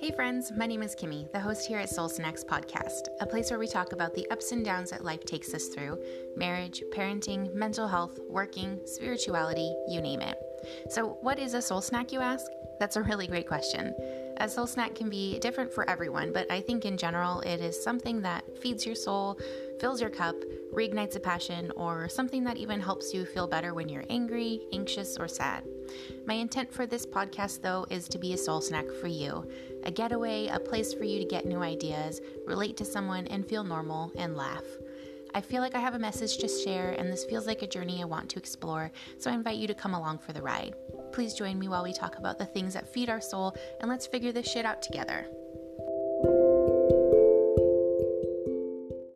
Hey, friends, my name is Kimmy, the host here at Soul Snacks Podcast, a place where we talk about the ups and downs that life takes us through marriage, parenting, mental health, working, spirituality, you name it. So, what is a soul snack, you ask? That's a really great question. A soul snack can be different for everyone, but I think in general it is something that feeds your soul, fills your cup, reignites a passion, or something that even helps you feel better when you're angry, anxious, or sad. My intent for this podcast, though, is to be a soul snack for you a getaway, a place for you to get new ideas, relate to someone, and feel normal and laugh. I feel like I have a message to share, and this feels like a journey I want to explore, so I invite you to come along for the ride. Please join me while we talk about the things that feed our soul, and let's figure this shit out together.